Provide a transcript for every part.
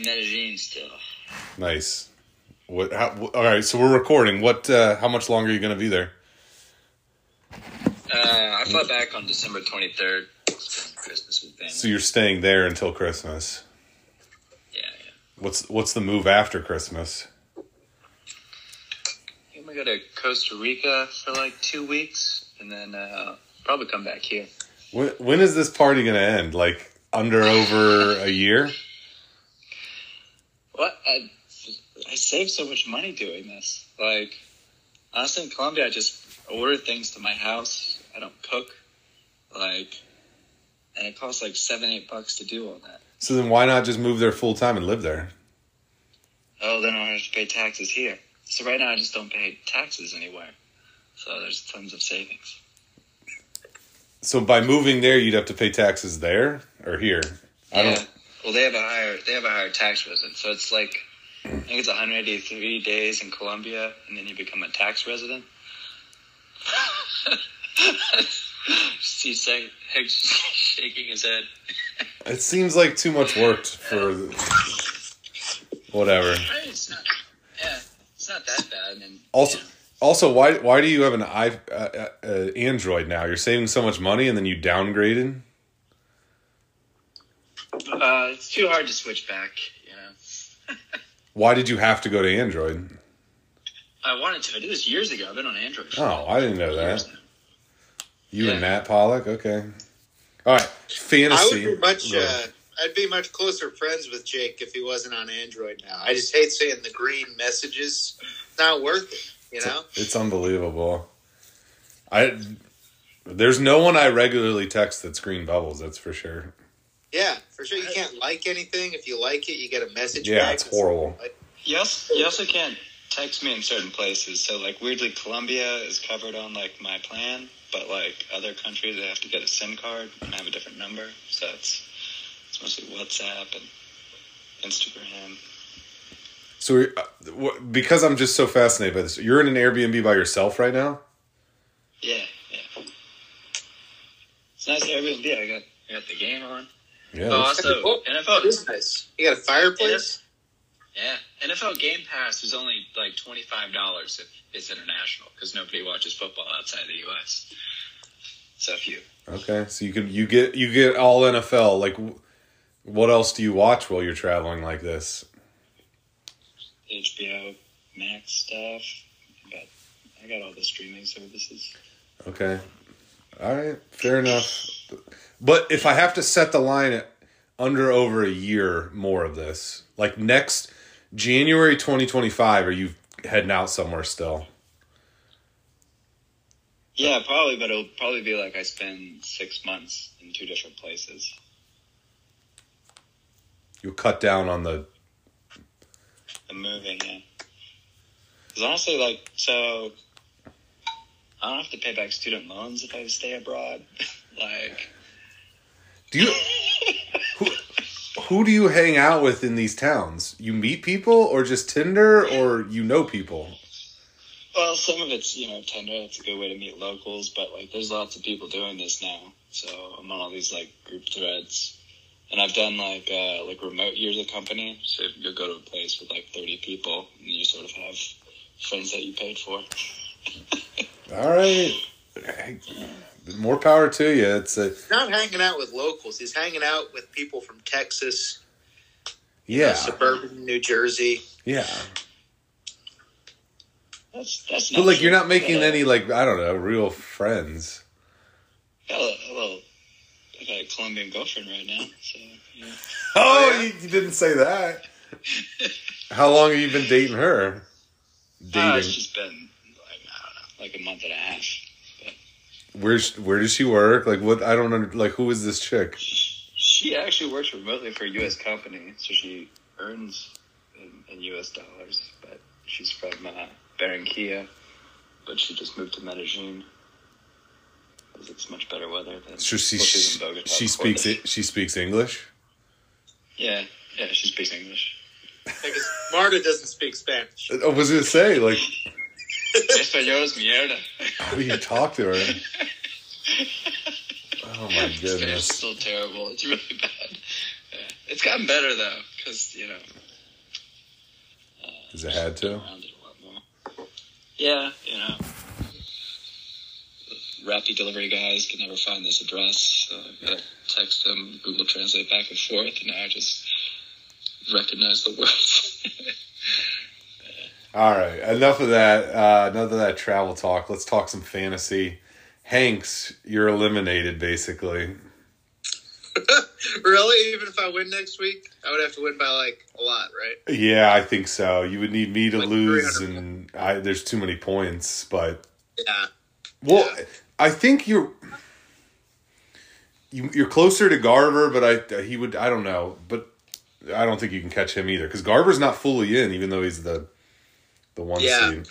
In Medellin still. Nice. What? How, all right, so we're recording. What? Uh, how much longer are you going to be there? Uh, I fly back on December 23rd. Christmas with family. So you're staying there until Christmas. yeah, yeah. What's What's the move after Christmas? I'm gonna go to Costa Rica for like two weeks, and then uh, probably come back here. When, when is this party going to end? Like under over a year? What? I, I saved so much money doing this. Like, honestly, in Colombia, I just order things to my house. I don't cook. Like, and it costs like seven, eight bucks to do all that. So then why not just move there full time and live there? Oh, then I don't have to pay taxes here. So right now, I just don't pay taxes anywhere. So there's tons of savings. So by moving there, you'd have to pay taxes there or here. I yeah. don't. Well, they have a higher they have a higher tax resident, so it's like I think it's 183 days in Colombia, and then you become a tax resident. He's saying, shaking his head. It seems like too much work for whatever. It's not, yeah, it's not that bad. And Also, yeah. also, why why do you have an i uh, uh, uh, Android now? You're saving so much money, and then you downgraded. Uh, it's too hard to switch back. You know, Why did you have to go to Android? I wanted to. I did this years ago. I've been on Android. for Oh, I didn't know that. now. You and Matt Pollock, okay. All right, I fantasy. would be much. Uh, I'd be much closer friends with Jake if he wasn't on Android now. I just hate seeing the green messages. Not worth it. You know. It's unbelievable. I there's no one I regularly text that's green bubbles. That's for sure. Yeah, for sure. You can't like anything. If you like it, you get a message. Yeah, back it's that's horrible. like- yes, also, you also can't text me in certain places. So, like, weirdly, Colombia is covered on, like, my plan, but, like, other countries, they have to get a SIM card and have a different number. So it's, it's mostly WhatsApp and Instagram. So we're- uh, because I'm just so fascinated by this, you're in an Airbnb by yourself right now. Yeah, yeah. It's nice Airbnb. I got, I got the game on. Yeah. Oh, also, Oh, NFL, is nice. You got a fireplace. Yeah, NFL Game Pass is only like twenty five dollars if it's international because nobody watches football outside the U.S. So if you Okay, so you can you get you get all NFL. Like, what else do you watch while you're traveling like this? HBO Max stuff, but I got all the streaming services. Okay, all right, fair enough. But if I have to set the line at under over a year more of this, like next January 2025, are you heading out somewhere still? Yeah, probably, but it'll probably be like I spend six months in two different places. You'll cut down on the The moving, yeah. Because honestly, like, so I don't have to pay back student loans if I stay abroad. like, Do you who, who do you hang out with in these towns? You meet people or just Tinder or you know people? Well, some of it's you know Tinder. It's a good way to meet locals, but like there's lots of people doing this now. So I'm on all these like group threads, and I've done like uh, like remote years of company. So you'll go to a place with like 30 people, and you sort of have friends that you paid for. All right. More power to you. It's a not hanging out with locals. He's hanging out with people from Texas, yeah. suburban New Jersey. Uh, Yeah. That's that's. But like you're not making I got any like I don't know, real friends. I got a, a little. I got a Colombian girlfriend right now, so yeah. Oh, yeah? you, you didn't say that. How long have you been dating her? Uh, Dating. it's just been like I don't know, like a month and a half. Where's where does she work? Like what? I don't under, like who is this chick? She She actually works remotely for a U.S. company, so she earns in, in U.S. dollars. But she's from uh, Barranquilla, but she just moved to Medellin because It's much better weather than So she well, she's in Bogota she speaks it. She speaks English. Yeah, yeah, she speaks English. Because Marta doesn't speak Spanish. I was gonna say like, Español es mierda. how do you talk to her? Oh my goodness. It's still terrible. It's really bad. Yeah. It's gotten better though, because you know uh, Does it had to? around it a lot more. Yeah, you know. Rappi delivery guys can never find this address, so I gotta text them, Google Translate back and forth, and now I just recognize the words. All right, enough of that. Uh, enough of that travel talk. Let's talk some fantasy. Hanks, you're eliminated basically. really? Even if I win next week, I would have to win by like a lot, right? Yeah, I think so. You would need me to Like lose, and I, there's too many points. But Yeah. well, Yeah. I think you're you, you're closer to Garver, but I he would I don't know, but I don't think you can catch him either because Garver's not fully in, even though he's the the one Yeah. seed.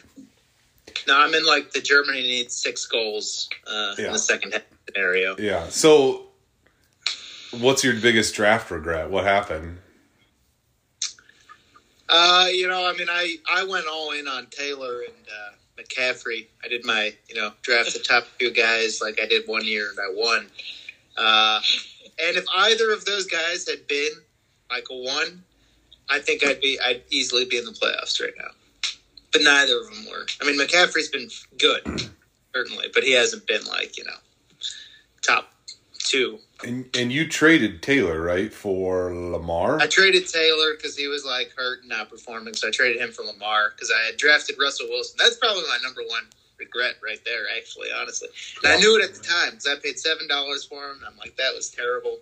No, I'm in like the Germany needs six goals uh, Yeah. in the second half scenario. Yeah. So, what's your biggest draft regret? What happened? Uh, you know, I mean, I, I went all in on Taylor and uh, McCaffrey. I did my, you know, draft the top few guys like I did one year and I won. Uh, and if either of those guys had been like a one, I think I'd be, I'd easily be in the playoffs right now. But neither of them were. I mean, McCaffrey's been good, certainly, but he hasn't been like, you know, top two And and you traded Taylor right for Lamar. I traded Taylor because he was like hurt and not performing, so I traded him for Lamar because I had drafted Russell Wilson. That's probably my number one regret right there, actually, honestly. And I knew it at the time because I paid seven dollars for him. I'm like, that was terrible.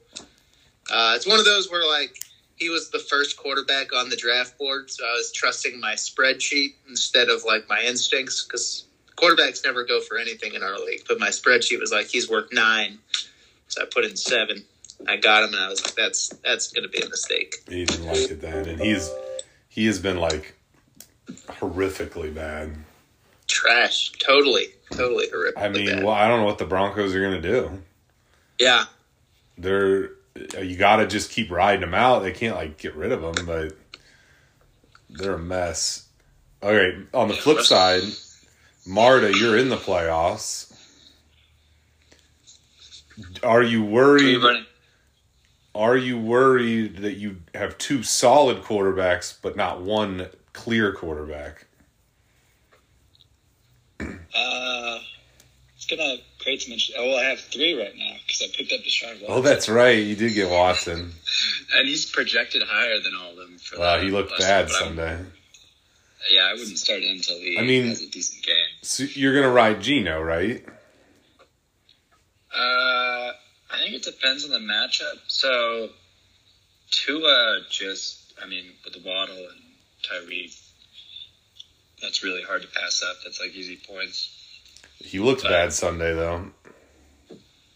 Uh, it's one of those where like he was the first quarterback on the draft board, so I was trusting my spreadsheet instead of like my instincts because quarterbacks never go for anything in our league. But my spreadsheet was like he's worth nine, so I put in seven. I got him, and I was like, "That's that's going to be a mistake." he didn't like it then, and he's he has been like horrifically bad. Trash, totally, totally horrific. I mean, well, I don't know what the Broncos are gonna do. yeah, They're you got to just keep riding them out. They can't like get rid of them, but they're a mess. All right. On the flip side, Marta, you're in the playoffs. Are you worried? Are you worried that you have two solid quarterbacks but not one clear quarterback? Uh, it's gonna interest. Oh, well, I have three right now because I picked up Deshaun Watson. Oh, that's right. You did get Watson. and he's projected higher than all of them. For Wow, he looked bad Sunday. Yeah, I wouldn't start him until he I mean- has a decent game. So you're gonna ride Gino, right? Uh, I think it depends on the matchup. So, Tua just, I mean, with the Waddle and Tyreek, that's really hard to pass up. That's like easy points. He looked bad Sunday though.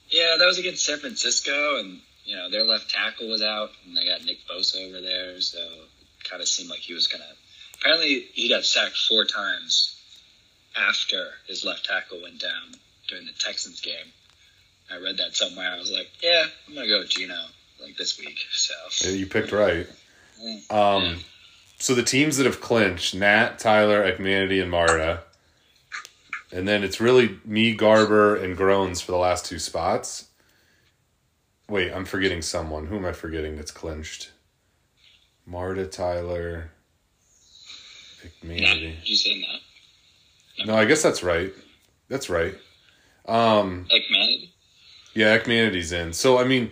Yeah, that was against San Francisco, and you know their left tackle was out, and they got Nick Bosa over there, so it kind of seemed like he was gonna. Apparently, he got sacked four times after his left tackle went down during the Texans game. I read that somewhere. I was like, yeah, I'm gonna go with Gino like this week. So Yeah, You picked right. Um, so the teams that have clinched: Nat, Tyler, Ekmanity, and Marta. And then it's really me, Garber, and Groans for the last two spots. Wait, I'm forgetting someone. Who am I forgetting that's clinched? Marta, Tyler, no, Ekmanity. you say no. No, I guess that's right. That's right. Um, man, yeah, Ekmanity's in. So I mean,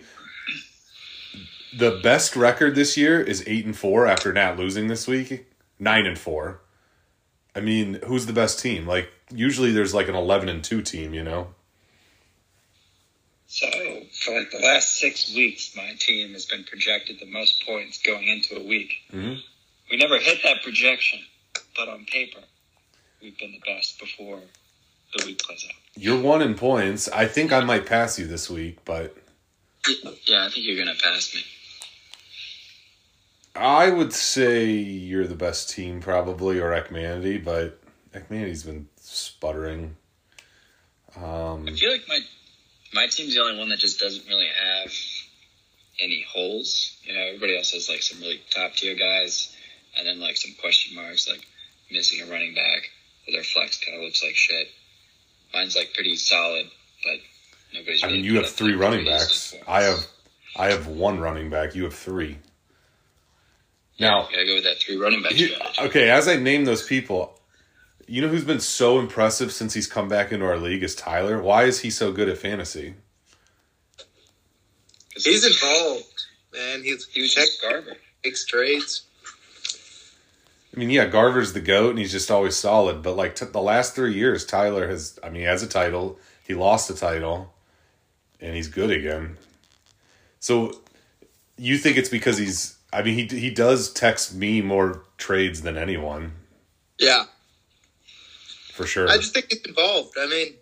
the best record this year is eight and four after Nat losing this week. Nine and four. I mean, who's the best team? Like usually there's like an eleven and two team, you know. So for like the last six weeks, my team has been projected the most points going into a week. Mhm. We never hit that projection, but on paper, we've been the best before the week plays out. You're one in points. I think I might pass you this week, but Yeah, I think you're gonna pass me. I would say you're the best team, probably, or Ekmanity, but Ekmanity's been sputtering. Um, I feel like my my team's the only one that just doesn't really have any holes. You know, everybody else has like some really top tier guys, and then like some question marks, like missing a running back, or their flex kind of looks like shit. Mine's like pretty solid, but nobody's. I really mean, you have three running backs. I have, I have one running back. You have three. Now, You gotta go with that three running back okay, as I name those people, you know who's been so impressive since he's come back into our league is Tyler. Why is he so good at fantasy? He's involved, man. He's He check just Garber. makes trades. I mean, yeah, Garver's the goat, and he's just always solid. But like t- the last three years, Tyler has. I mean, he has a title. He lost the title, and he's good again. So, you think it's because he's? I mean, he he does text me more trades than anyone Yeah, for sure. I just think he's involved. I mean,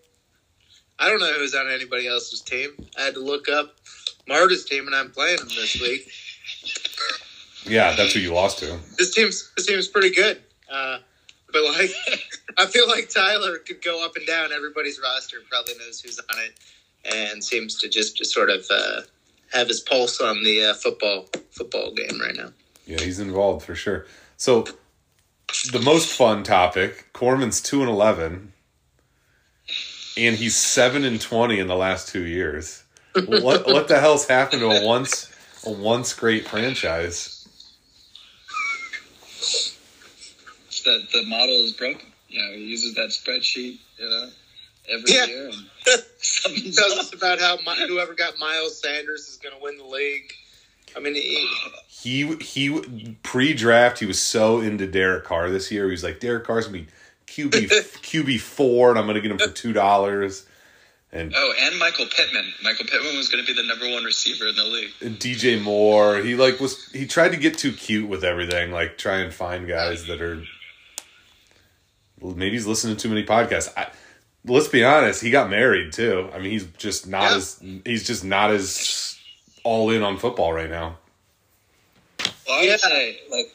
I don't know who's on anybody else's team. I had to look up Marta's team, and I'm playing him this week. yeah, that's who you lost to. This team's this team's pretty good. Uh, but like, I feel like Tyler could go up and down everybody's roster. Probably knows who's on it, and seems to just, just sort of uh, have his pulse on the uh, football football game right now. Yeah, he's involved for sure. So, the most fun topic: Corman's two and eleven, and he's seven and twenty in the last two years. What what the hell's happened to a once a once great franchise? It's that the model is broken. You know, he uses that spreadsheet, you know, every Yeah. year. And something's tells us about how Mi- whoever got Miles Sanders is going to win the league. I mean, he, He he pre draft he was so into Derek Carr this year. He was like Derek Carr's gonna be QB QB four, and I'm gonna get him for two dollars. And Oh, and Michael Pittman. Michael Pittman was going to be the number one receiver in the league. and DJ Moore. He like was he tried to get too cute with everything, like try and find guys that are maybe he's listening to too many podcasts. I, let's be honest, he got married too. I mean, he's just not Yeah. as he's just not as all in on football right now. Well, I Yeah. would say, like,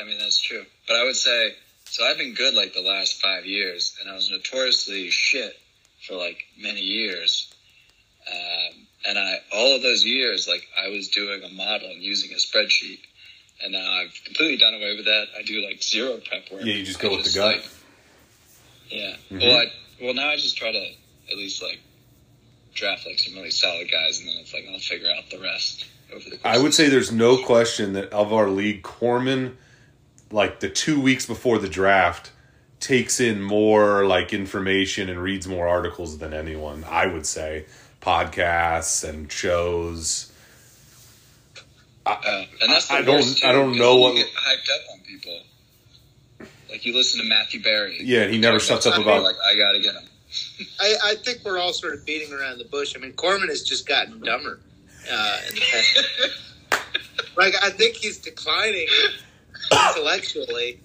I mean, that's true. But I would say, so I've been good like the last five years, and I was notoriously shit for like many years. Um, and I, all of those years, like, I was doing a model and using a spreadsheet. And now I've completely done away with that. I do like zero prep work. Yeah, you just go with the gut. like- yeah. Mhm. Well, I, well, now I just try to at least like draft like some really solid guys, and then it's like I'll figure out the rest over the course. I would say there's no question that of our league, Corman, like the two weeks before the draft, takes in more like information and reads more articles than anyone. I would say podcasts and shows. Uh, and that's I don't- too, I don't know what- get hyped up on people. Like you listen to Matthew Berry. Yeah, and he never shuts up about- like I gotta get him. I, I think we're all sort of beating around the bush. I mean, Corman has just gotten dumber. Uh, in like, I think he's declining intellectually.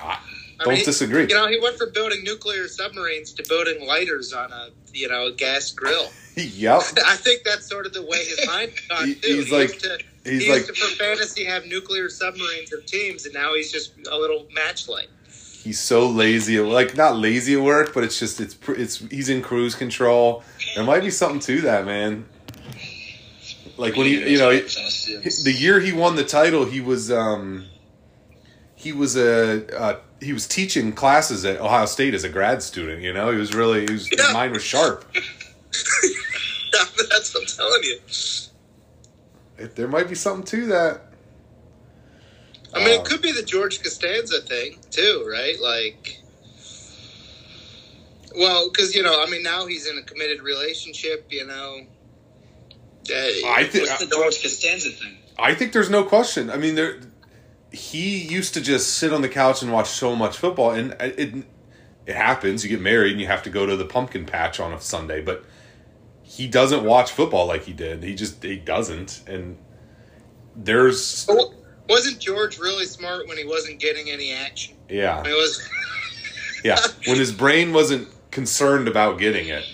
I I don't mean, disagree. You know, he went from building nuclear submarines to building lighters on a you know a gas grill. yep. I think that's sort of the way his mind gone He- too. he's He like- used to, He's he like used to for fantasy have nuclear submarines of teams, and now he's just a little matchlight. he's so lazy. Like not lazy at work, but it's just it's it's he's in cruise control. There might be something to that, man. Like when he, you know, the year he won the title, he was um he was a uh, he was teaching classes at Ohio State as a grad student. You know, he was really he was, his mind was sharp. that's what I'm telling you. It- there might be something to that. I mean, Um, it could be the George Costanza thing too, right? Like, well, because you know, I mean, now he's in a committed relationship. You know, Uh, I think the George Costanza thing? I think there's no question. I mean, there he used to just sit on the couch and watch so much football, and it it happens. You get married and you have to go to the pumpkin patch on a Sunday, but he doesn't watch football like he did. He just he doesn't, and there's But wasn't George really smart when he wasn't getting any action? Yeah it was yeah when his brain wasn't concerned about getting it.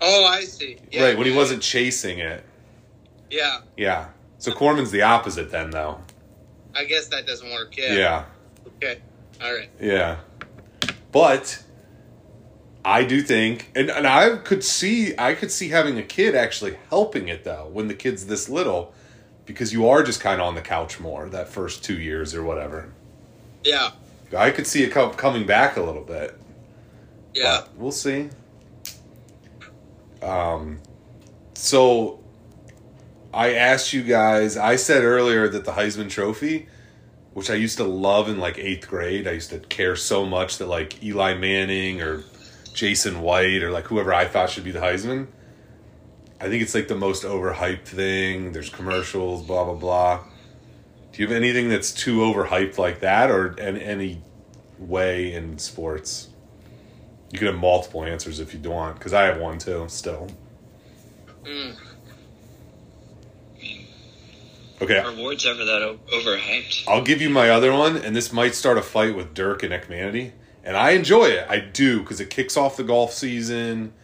Oh, I see. Yeah, right when he wasn't chasing it. Yeah, Yeah. So Corman's the opposite then, though. I guess that doesn't work. Yeah. Yeah. Okay. All right. Yeah. But I do think and, and I could see I could see having a kid actually helping it though when the kid's this little because you are just kind of on the couch more that first 2 years or whatever. Yeah. I could see it co- coming back a little bit. Yeah. But we'll see. Um, so I asked you guys. I said earlier that the Heisman Trophy, which I used to love in like eighth grade, I used to care so much that like Eli Manning or Jason White or like whoever I thought should be the Heisman. I think it's like the most overhyped thing. There's commercials, blah blah blah. Do you have anything that's too overhyped like that, or in any way in sports? You can have multiple answers if you want, because I have one too. Still, Mm. okay. Are awards ever that overhyped? I'll give you my other one, and this might start a fight with Dirk and Ekmanity. And I enjoy it. I do, because it kicks off the golf season,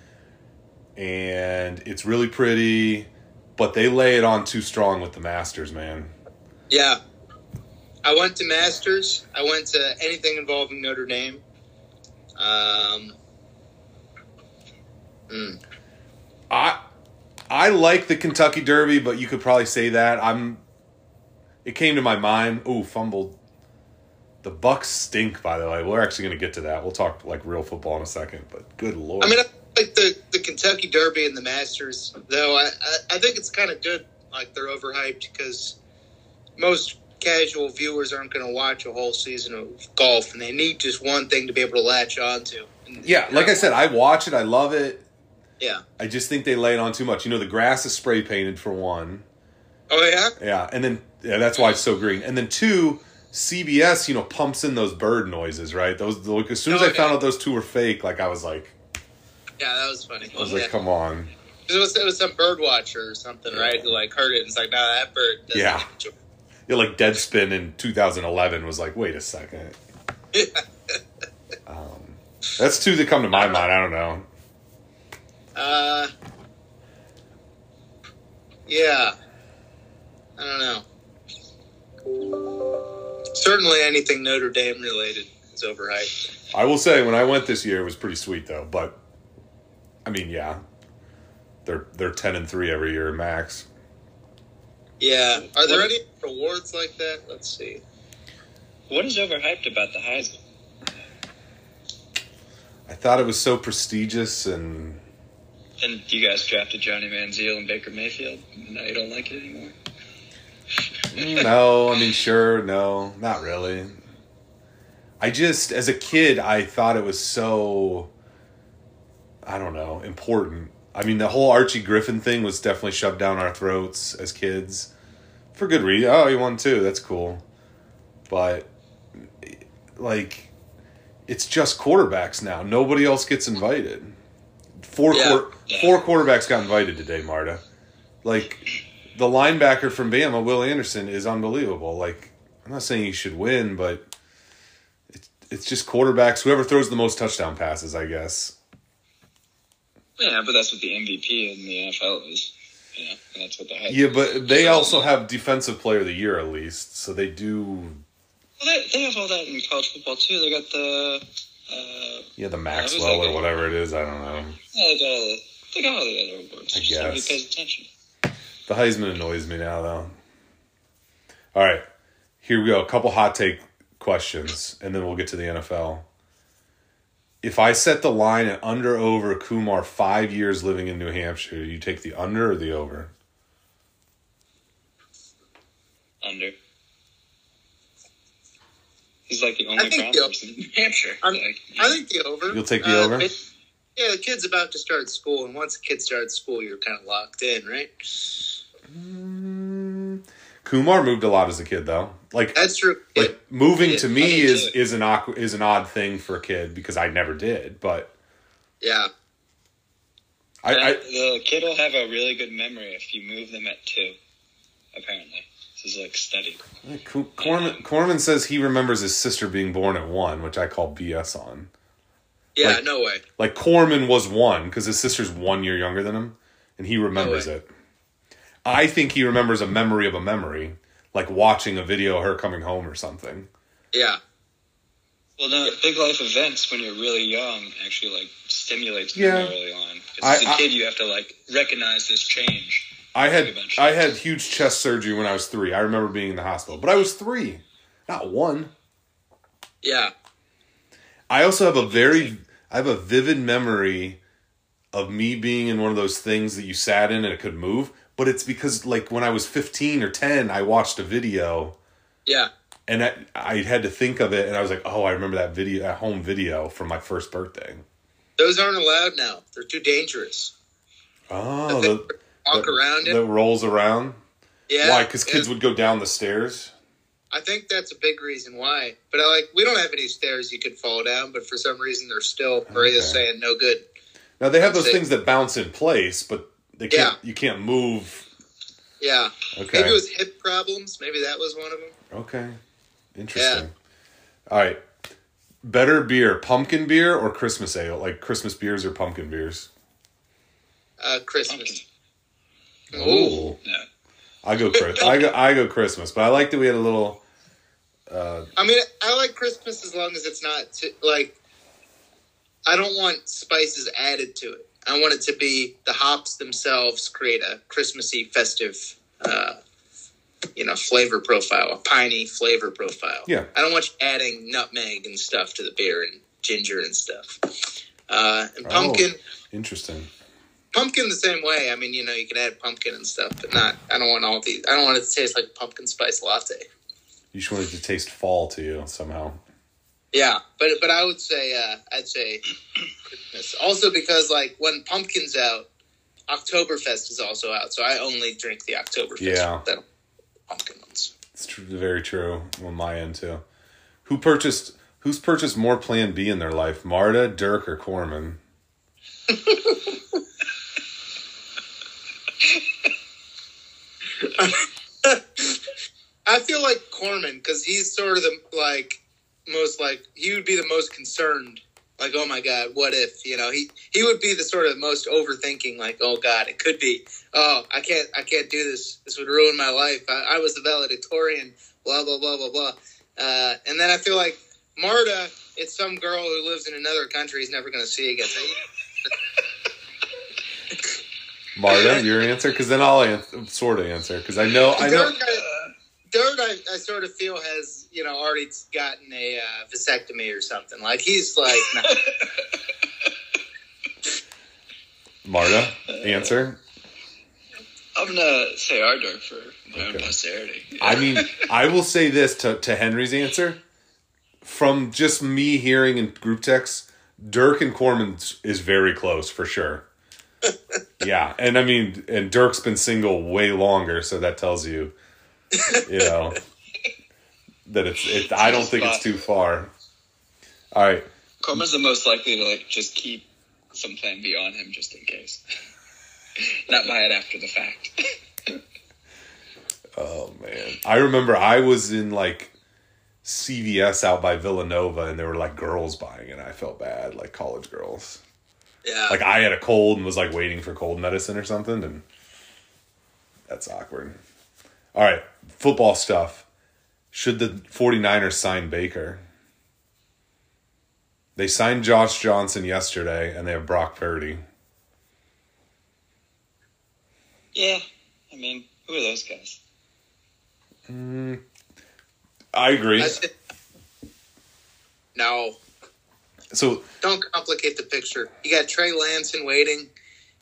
and it's really pretty. But they lay it on too strong with the Masters, man. Yeah. I went to Masters. I went to anything involving Notre Dame. Um. mm. I I like the Kentucky Derby, but you could probably say that. I'm it came to my mind. Ooh, fumbled. The Bucks stink, by the way. We're actually going to get to that. We'll talk like real football in a second, but good lord. I mean, I like the, the Kentucky Derby and the Masters, though. I, I, I think it's kind of good. Like they're overhyped because most casual viewers aren't going to watch a whole season of golf, and they need just one thing to be able to latch on to. And, yeah, like I said, I watch it. I love it. yeah. I just think they lay it on too much. You know, the grass is spray painted for one. Oh yeah. Yeah, and then yeah, that's why it's so green. And then two, CBS, you know, pumps in those bird noises, right? Those like, as soon as Oh, I found out those two were fake, like I was like, Yeah, that was funny. I was yeah. like, come on. It was, it was some bird watcher or something, right? Who like heard it and it's like, nah, that bird. Doesn't Yeah. Yeah, like Deadspin in 2011 was like, wait a second. Um, that's two that come to my mind. I don't know. uh, yeah. I don't know. Certainly, anything Notre Dame related is overhyped. I will say when I went this year, it was pretty sweet though. But I mean, yeah, they're they're 10 and three every year max. Yeah. Are there What- any awards like that? Let's see. What is overhyped about the Heisman? I thought it was so prestigious and And you guys drafted Johnny Manziel and Baker Mayfield. And now you don't like it anymore. no, I mean, sure, no, not really. I just, as a kid, I thought it was so, I don't know, important. I mean, the whole Archie Griffin thing was definitely shoved down our throats as kids for good reason. Oh, he won too. That's cool. But, like, it's just quarterbacks now. Nobody else gets invited. Four, Yeah. four quarterbacks got invited today, Marta. Like, the linebacker from Bama, Will Anderson, is unbelievable. Like, I'm not saying he should win, but it's it's just quarterbacks. Whoever throws the most touchdown passes, I guess. Yeah, but that's what the MVP in the NFL is. And that's what the Yeah, but they also have defensive player of the year at least, so they do. Well, they, they have all that in college football too. They got the. Uh, Yeah, the Maxwell or whatever it is. I don't know. yeah, they got all the, they got all the other awards. I Nobody guess. pays attention. The Heisman annoys me now, though. All right, here we go. A couple hot take questions, and then we'll get to the NFL. If I set the line at under over Kumar five years living in New Hampshire, you take the under or the over? Under. He's like the only think brown the- person in New Hampshire. I'm- Like, I think the over. You'll take the Uh, over? it- yeah, the kid's about to start school, and once a kid starts school, you're kind of locked in, right? Kumar moved a lot as a kid, though. Like, That's true. like moving Yeah, to me is is an awkward, is an odd thing for a kid because I never did. But yeah. I, I the kid will have a really good memory if you move them at two. Apparently, this is like studied. Corman, Corman says he remembers his sister being born at one, which I call BS on. Yeah, Like- no way. Like Corman was one because his sister's one year younger than him, and he remembers way. it. I think he remembers a memory of a memory, like watching a video of her coming home or something. Yeah. Well, no, big life events when you're really young actually like stimulates Yeah. memory early on. I- as a I- kid, you have to like recognize this change. I had Eventually. I had huge chest surgery when I was three. I remember being in the hospital, but I was three, not one. Yeah. I also have a very I have a vivid memory of me being in one of those things that you sat in and it could move, but it's because like when I was 15 or 10, I watched a video Yeah. and I, I had to think of it and I was like, "Oh, I remember that video that home video from my first birthday." Those aren't allowed now. They're too dangerous. Oh, the, walk around it. that rolls around. yeah. Why? Cuz kids would go down the stairs. I think that's a big reason why. But I like we don't have any stairs you could fall down, but for some reason they're still Maria's Okay. saying no good. Now they have those it. things that bounce in place, but they can't you can't move. Yeah. Okay. Maybe it was hip problems. Maybe that was one of them. Okay. Interesting. All right. Better beer, pumpkin beer or Christmas ale? Like Christmas beers or pumpkin beers? Uh, Christmas. Pumpkin. Ooh. Yeah. I go Chris. I go I go Christmas, but I like that we had a little Uh, I mean, I like Christmas as long as it's not too, like. I don't want spices added to it. I want it to be the hops themselves create a Christmassy, festive, uh, you know, flavor profile, a piney flavor profile. Yeah. I don't want you adding nutmeg and stuff to the beer and ginger and stuff. Uh, and pumpkin, interesting. pumpkin the same way. I mean, you know, you can add pumpkin and stuff, but not. I don't want all these. I don't want it to taste like pumpkin spice latte. You just wanted to taste fall to you somehow. Yeah, but but I would say uh, I'd say Christmas. Also because like when pumpkin's out, Oktoberfest is also out, so I only drink the Oktoberfest. Yeah. pumpkin ones. It's true, very true on my end too. Who purchased who's purchased more Plan B in their life? Marta, Dirk, or Corman? I feel like Corman because he's sort of the like most like he would be the most concerned. Like, oh my God, what if you know he he would be the sort of most overthinking. Like, oh God, it could be. Oh, I can't I can't do this. This would ruin my life. I, I was the valedictorian. Blah blah blah blah blah. Uh, and then I feel like Marta, it's some girl who lives in another country he's never going to see again. Marta, your answer? Because then I'll an- sort of answer. Because I know I know. Dirk, I, I, I sort of feel has you know already gotten a uh, vasectomy or something. Like he's like, not, Marta, answer. I'm gonna say Ardor for my own Okay. posterity. I mean, I will say this to, to Henry's answer. From just me hearing in group texts, Dirk and Corman is very close for sure. yeah, and I mean, and Dirk's been single way longer, so that tells you, you know, that it's. It, I don't think it's too far. All right, Corman's the most likely to like just keep some plan B on him just in case. Not buy it after the fact. Oh man, I remember I was in like CVS out by Villanova, and there were like girls buying it. I felt bad, like college girls. yeah, Like I had a cold and was like waiting for cold medicine or something, and that's awkward. All right, football stuff. Should the 49ers sign Baker? They signed Josh Johnson yesterday, and they have Brock Purdy. yeah, I mean, who are those guys? Mm, I agree. No, So don't complicate the picture. You got Trey Lance in waiting.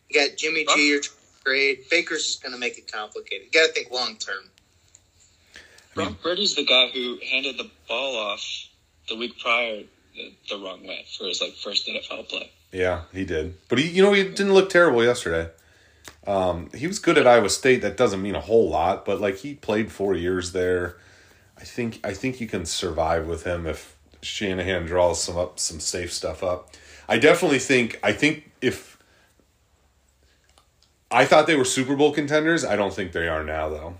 You got Jimmy G. You're trade. Baker's just going to make it complicated. You got to think long term. Brock Purdy's the guy who handed the ball off the week prior the, the wrong way for his like first NFL play. Yeah, he did. But he, you know, he didn't look terrible yesterday. Um, he was good at Iowa State. That doesn't mean a whole lot, but like he played four years there. I think I think you can survive with him if Shanahan draws some up some safe stuff up. I definitely think I think if I thought they were Super Bowl contenders, I don't think they are now though.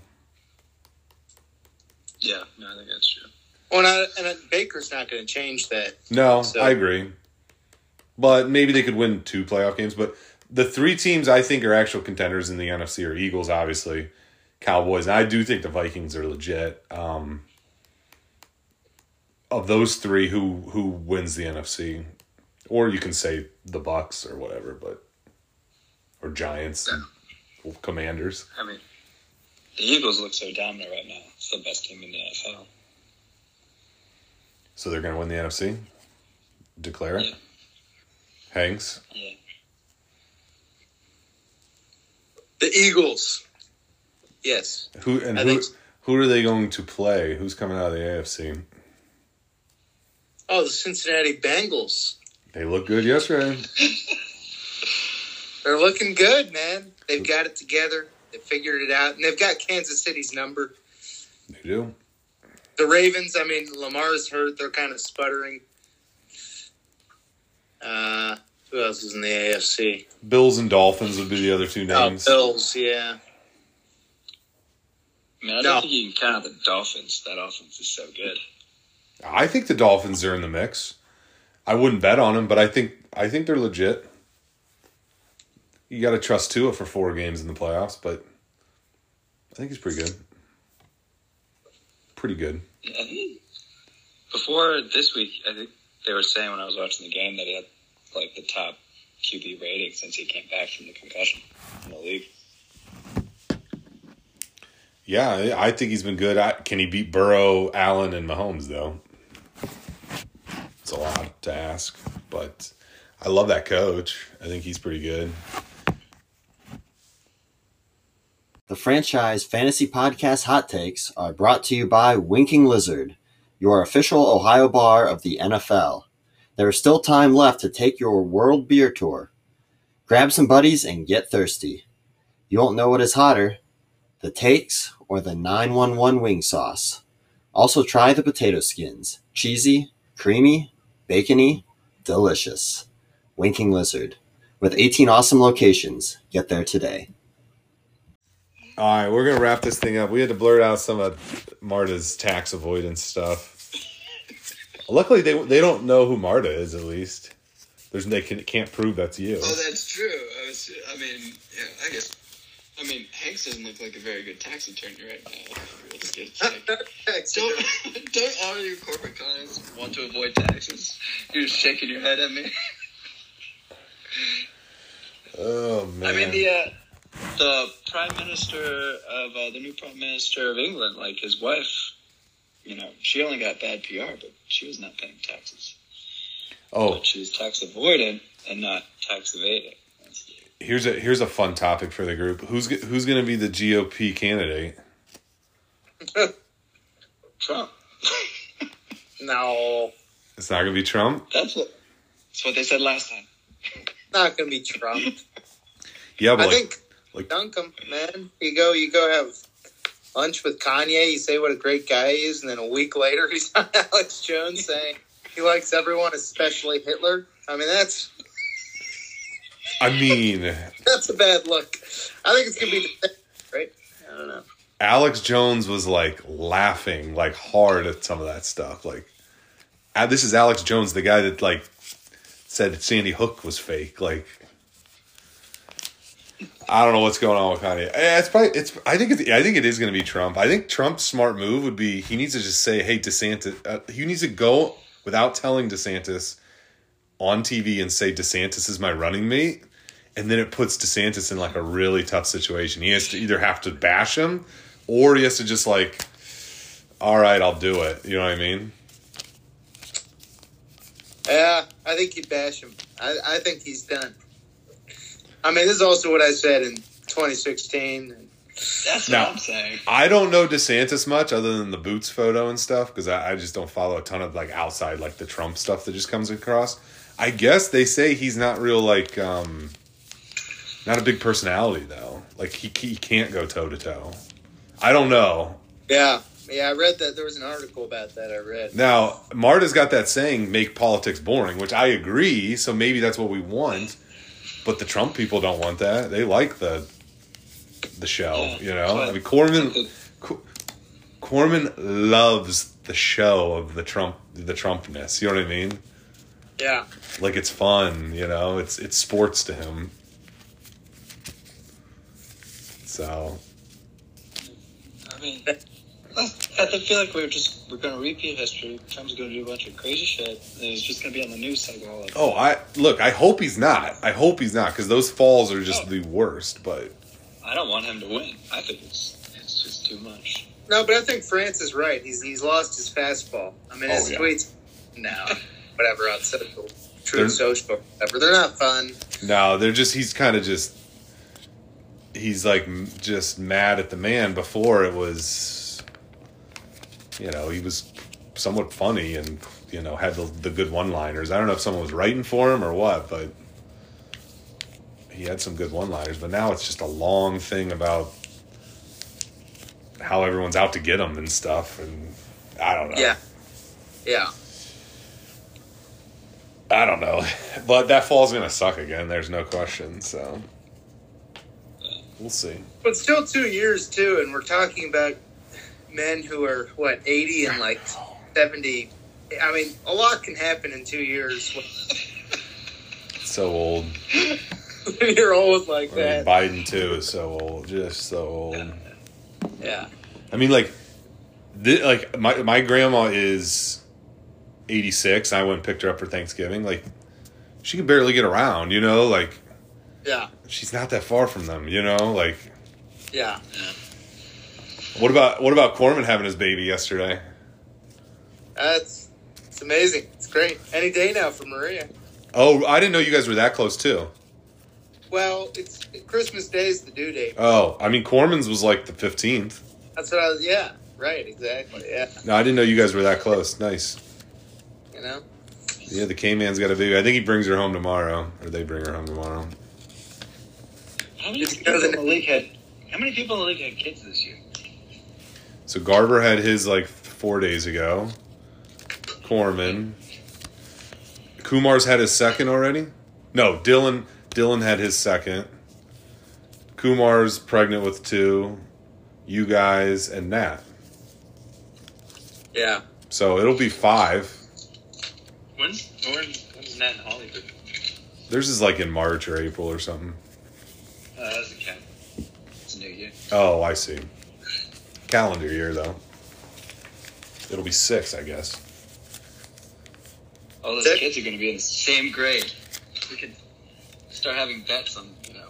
Yeah, no, I think that's true. Well, and, I, and Baker's not going to change that. No, So- I agree. but maybe they could win two playoff games. But the three teams I think are actual contenders in the NFC are Eagles, obviously, Cowboys, and I do think the Vikings are legit. Um, of those three, who who wins the NFC, or you can say the Bucks or whatever, but or Giants, and Commanders. I mean, the Eagles look so dominant right now. It's the best team in the NFL. So they're going to win the NFC. Declare it. Yeah. Hanks. Yeah. The Eagles. Yes. Who and I who think- who are they going to play? Who's coming out of the AFC? Oh, the Cincinnati Bengals. They look good yesterday. They're looking good, man. They've got it together. They figured it out, and they've got Kansas City's number. They do. The Ravens. I mean, Lamar's hurt. They're kind of sputtering. Uh, who else is in the AFC? Bills and Dolphins would be the other two names. Bills. Yeah. I mean, I don't think you can count out the Dolphins. That offense is so good. I think the Dolphins are in the mix. I wouldn't bet on them, but I think I think they're legit. You got to trust Tua for four games in the playoffs, but I think he's pretty good. Pretty good. Yeah, before this week, I think they were saying when I was watching the game that he had like the top QB rating since he came back from the concussion in the league. Yeah, I I think he's been good. I, can he beat Burrow, Allen, and Mahomes though? It's a lot to ask, but I love that coach. I think he's pretty good. The franchise fantasy podcast hot takes are brought to you by Winking Lizard, your official Ohio bar of the NFL. There is still time left to take your world beer tour. Grab some buddies and get thirsty. You won't know what is hotter, the takes or the 911 wing sauce. Also try the potato skins. Cheesy, creamy, bacony, delicious. Winking Lizard. With 18 awesome locations, get there today. All right, we're gonna wrap this thing up. We had to blurt out some of Marta's tax avoidance stuff. Luckily, they they don't know who Marta is. At least there's they can, can't prove that's you. Oh, that's true. I was. I mean, yeah. I guess. I mean, Hanks doesn't look like a very good tax attorney right now. We'll just get a check. Don't don't all your corporate clients want to avoid taxes? You're just shaking your head at me. Oh man. I mean the uh, the prime minister of uh, the new prime minister of England, like his wife, you know, she only got bad PR, but she was not paying taxes. oh, But she was tax avoiding and not tax evading. Here's a here's a fun topic for the group. Who's who's gonna be the GOP candidate? Trump. No, It's not gonna be Trump. That's what. That's what they said last time. not gonna be Trump. Yeah, but I like, think like dunk him, man. You go, you go have lunch with Kanye. You say what a great guy he is, and then a week later he's on Alex Jones saying he likes everyone, especially Hitler. I mean, that's I mean, that's a bad look. I think it's gonna be the right. I don't know. Alex Jones was like laughing like hard at some of that stuff. Like, ah, this is Alex Jones, the guy that like said Sandy Hook was fake. Like, I don't know what's going on with Kanye. It's probably it's. I think it's, I think it is going to be Trump. I think Trump's smart move would be he needs to just say, "Hey, DeSantis," uh, he needs to go without telling DeSantis on TV and say DeSantis is my running mate. And then it puts DeSantis in like a really tough situation. He has to either have to bash him or he has to just like, all right, I'll do it. You know what I mean? Yeah, I think you'd bash him. I, I think he's done. I mean, this is also what I said in 2016. That's No. what I'm saying. I don't know DeSantis much other than the boots photo and stuff because I, I just don't follow a ton of like outside like the Trump stuff that just comes across. I guess they say he's not real like um not a big personality though. Like he he can't go toe to toe. I don't know. Yeah, yeah, I read that. There was an article about that. I read. Now Marta's got that saying "make politics boring," which I agree. So maybe that's what we want. But the Trump people don't want that. They like the the show. Yeah, You know, I mean Corman Cor- Corman loves the show of the Trump the Trumpness. You know what I mean? Yeah. like it's fun, you know. It's it's sports to him. So I mean, I feel like we're just we're gonna repeat history. Trump's gonna do a bunch of crazy shit, and he's just gonna be on the news cycle all the time. Oh, I look. I hope he's not. I hope he's not because those falls are just Oh. the worst. But I don't want him to win. I think it's it's just too much. No, but I think France is right. He's he's lost his fastball. I mean, oh, his Oh, yeah. tweets now, whatever on social, They're- Truth Social, whatever. They're not fun. no, they're just. He's kind of just. He's like just mad at the man. Before it was, you know, he was somewhat funny and you know had the, the good one-liners. I don't know if someone was writing for him or what, but he had some good one-liners. But now it's just a long thing about how everyone's out to get him and stuff, and I don't know. Yeah, yeah. I don't know, but that fall's gonna suck again. There's no question. So we'll see. But still, two years too, and we're talking about men who are what eighty and like seventy. I mean, a lot can happen in two years So old. when you're old like I mean, that. Biden too is so old, just so old. Yeah, I mean, like, thi- like my my grandma is eighty six. I went and picked her up for Thanksgiving. Like, she can barely get around. You know, like yeah, she's not that far from them. You know, like yeah. What about what about Corman having his baby yesterday? That's it's amazing. It's great. Any day now for Maria. Oh, I didn't know you guys were that close too. Well, it's Christmas Day is the due date. Oh, I mean, Corman's was like the fifteenth. That's what I was. Yeah, right. Exactly. Yeah. No, I didn't know you guys were that close. Nice. You know. Yeah, the K Man's got a baby. I think he brings her home tomorrow, or they bring her home tomorrow. How many people in the league had? How many people in the league had kids this year? So Garver had his like four days ago. Corman. Kumar's had his second already. No, Dylan. Dylan had his second. Kumar's pregnant with two. You guys and Nat. Yeah. So it'll be five. When's when, when's Nat and Hollywood? Theirs is like in March or April or something. Uh, that doesn't count. It's a new year. Oh, I see. Calendar year though. It'll be six, I guess. All those Six? kids are going to be in the same grade. We could start having bets on you know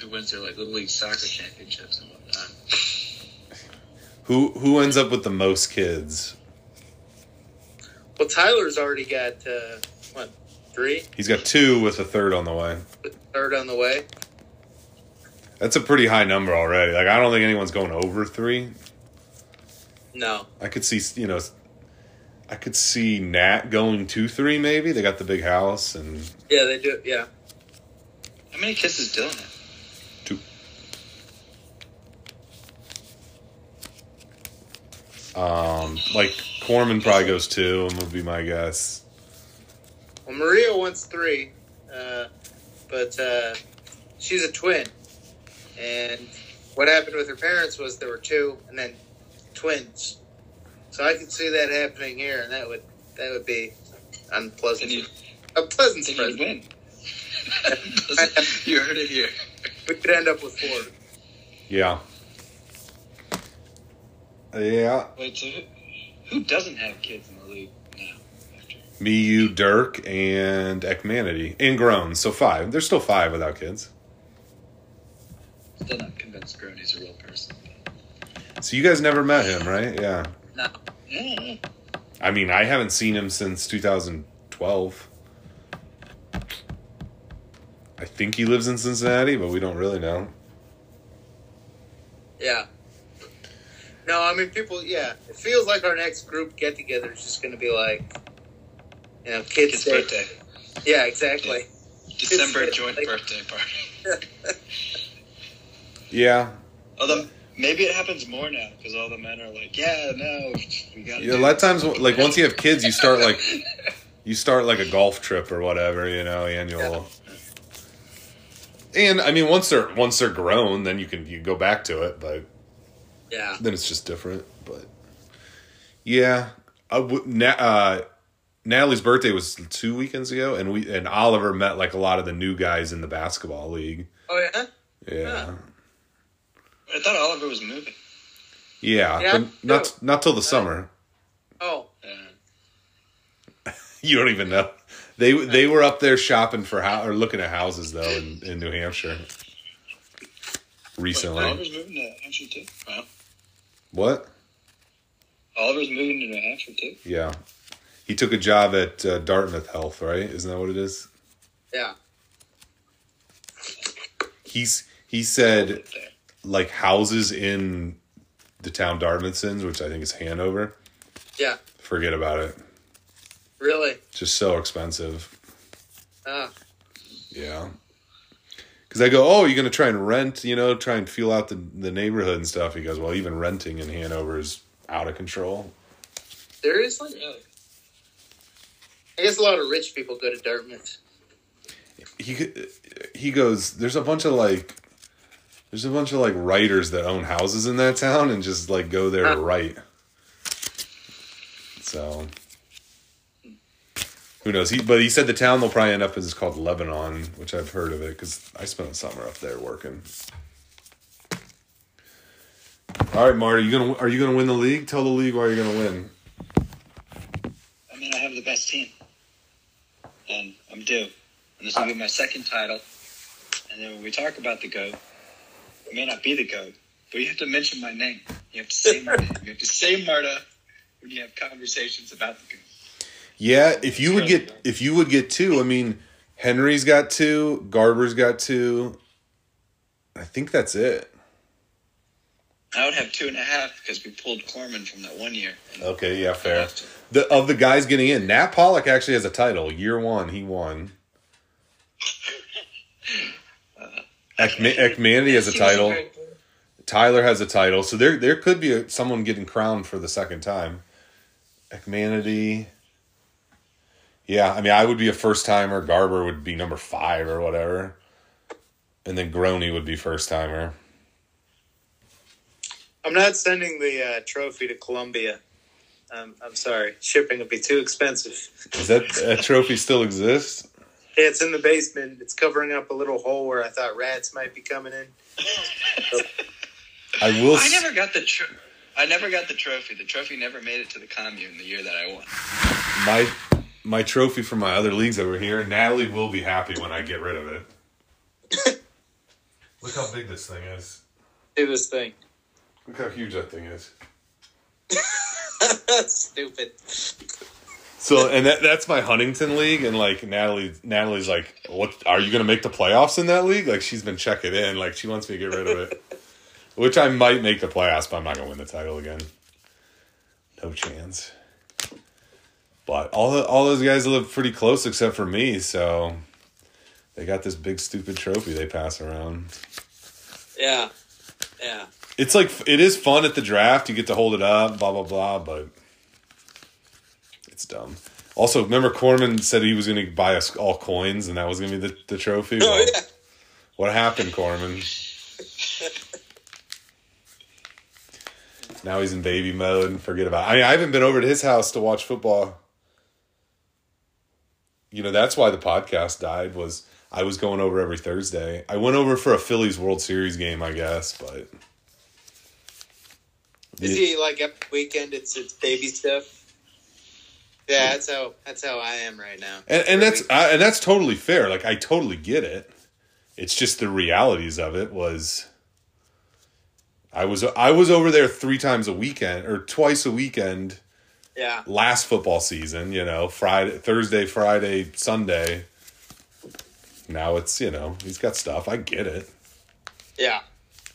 who wins their like little league soccer championships and whatnot. Who who ends up with the most kids? Well, Tyler's already got uh, what three, He's got two with a third on the way. third on the way. That's a pretty high number already. Like I don't think anyone's going over three. No. I could see you know, I could see Nat going two three maybe. They got the big house and Yeah, they do. Yeah. How many kisses Dylan have? two. Um, like Corman probably goes two, and would be my guess. Well, Maria wants three, uh, but uh, she's a twin, and what happened with her parents was there were two, and then twins. So I could see that happening here, and that would that would be unpleasant. You, A pleasant surprise. win. you heard it here. We could end up with four. Yeah. Yeah. Wait, so who, who doesn't have kids in the league now? After Me, you, Dirk, and Ekmanity. And grown. So five. There's still five without kids. still not convinced Grony's a real person. So you guys never met him, right? Yeah. No. Yeah. I mean, I haven't seen him since 2012. I think he lives in Cincinnati, but we don't really know. Yeah. No, I mean people. Yeah, it feels like our next group get together is just going to be like, you know, kids' Kid's day. birthday. Yeah, exactly. December It's- joint like- birthday party. Yeah. Although maybe it happens more now because all the men are like, yeah, no, we got. Yeah, a lot of times, like once you have kids, you start like you start like a golf trip or whatever, you know, annual. And I mean, once they're once they're grown, then you can you go back to it, but Yeah. then it's just different. But yeah, I would. Na- uh, Natalie's birthday was two weekends ago, and we and Oliver met like a lot of the new guys in the basketball league. Oh yeah. Yeah, I thought Oliver was moving. yeah, Yeah, but not not till the summer. Oh, Uh, You don't even know. They they were up there shopping for how or looking at houses though in, in New Hampshire recently. Oliver's moving to Hampshire too. Wow. What? Oliver's moving to New Hampshire too. Yeah, he took a job at uh, Dartmouth Health, right? Isn't that what it is? yeah. He's he said like houses in the town Dartmouth's in, which I think is Hanover. Yeah. Forget about it. Really? Just so expensive. Ah. Yeah. Because I go, oh, you're gonna try and rent, you know, try and feel out the the neighborhood and stuff. He goes, well, even renting in Hanover is out of control. Seriously? Really? I guess a lot of rich people go to Dartmouth. He he goes, there's a bunch of like, there's a bunch of like writers that own houses in that town and just like go there to write. So. Who knows? He, but he said the town they'll probably end up as is called Lebanon, which I've heard of it because I spent a summer up there working. All right, Marty, you gonna are you gonna win the league? Tell the league why you're gonna win. I mean, I have the best team, and I'm due. And this will be my second title. And then when we talk about the goat, it may not be the goat, but you have to mention my name. You have to say my name. You have to say Marta when you have conversations about the goat. Yeah, if you would get if you would get two, I mean, Henry's got two, Garber's got two. I think that's it. I would have two and a half because we pulled Corman from that one year. Okay, yeah, fair. The of the guys getting in, Nat Pollock actually has a title. Year one, he won. Ekman- Ekmandy has a title. Tyler has a title, so there there could be a, someone getting crowned for the second time. Ekmanity. Yeah, I mean, I would be a first timer. Garber would be number five or whatever, and then Groney would be first timer. I'm not sending the uh, trophy to Columbia. Um, I'm sorry. Shipping would be too expensive. Does that, that trophy still exist? Yeah, it's in the basement. It's covering up a little hole where I thought rats might be coming in. I will. I never got the tro- I never got the trophy. The trophy never made it to the commune the year that I won. my my trophy from my other leagues over here. Natalie will be happy when I get rid of it. Look how big this thing is. Do this thing. Look how huge that thing is. Stupid. So and that that's my Huntington league, and like Natalie Natalie's like, what are you gonna make the playoffs in that league? Like she's been checking in, like she wants me to get rid of it. Which I might make the playoffs, but I'm not gonna win the title again. No chance. But all the, all those guys live pretty close except for me, so they got this big stupid trophy they pass around. Yeah. Yeah. It's like it is fun at the draft. You get to hold it up, blah blah blah, but dumb. Also, remember Corman said he was going to buy us all coins, and that was going to be the, the trophy. Oh, Well, yeah. What happened, Corman? now he's in baby mode and forget about. It. I mean, I haven't been over to his house to watch football. You know, that's why the podcast died. Was I was going over every Thursday. I went over for a Phillies World Series game, I guess, but Is he like every weekend? It's it's baby stuff. Yeah, that's how that's how I am right now. and, and that's I, and that's totally fair. Like I totally get it. It's just the realities of it was. I was I was over there three times a weekend or twice a weekend yeah. last football season. You know, Friday, Thursday, Friday, Sunday. Now it's you know he's got stuff. I get it. Yeah.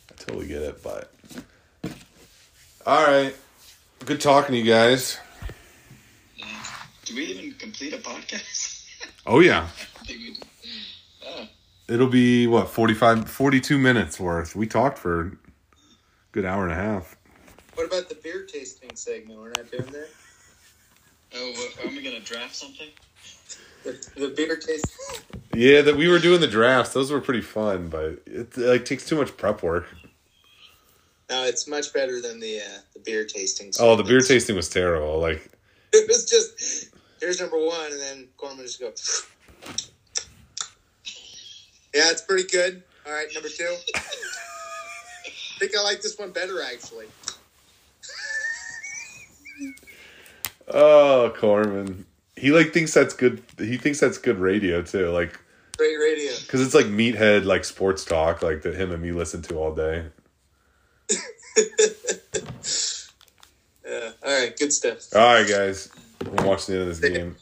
I totally get it. But all right, good talking to you guys. Yeah. Do we even complete a podcast? Oh yeah. I think we did. Oh, It'll be what 45 42 minutes worth. We talked for a good hour and a half. What about the beer tasting segment? We're not doing that. oh, what, are we gonna draft something? The, the beer taste. Yeah, that we were doing the drafts. Those were pretty fun, but it like takes too much prep work. No, it's much better than the uh, the beer tasting. Oh, the beer tasting was terrible. Like It was just it here's number one, and then Corman just goes. Yeah, it's pretty good. All right, number two. I think I like this one better actually. Oh, Corman. He like thinks that's good. He thinks that's good radio too. Like Great radio. because it's like meathead like sports talk like that him and me listen to all day. Yeah. All right, good stuff. All right, guys. We'll watch the end of this game.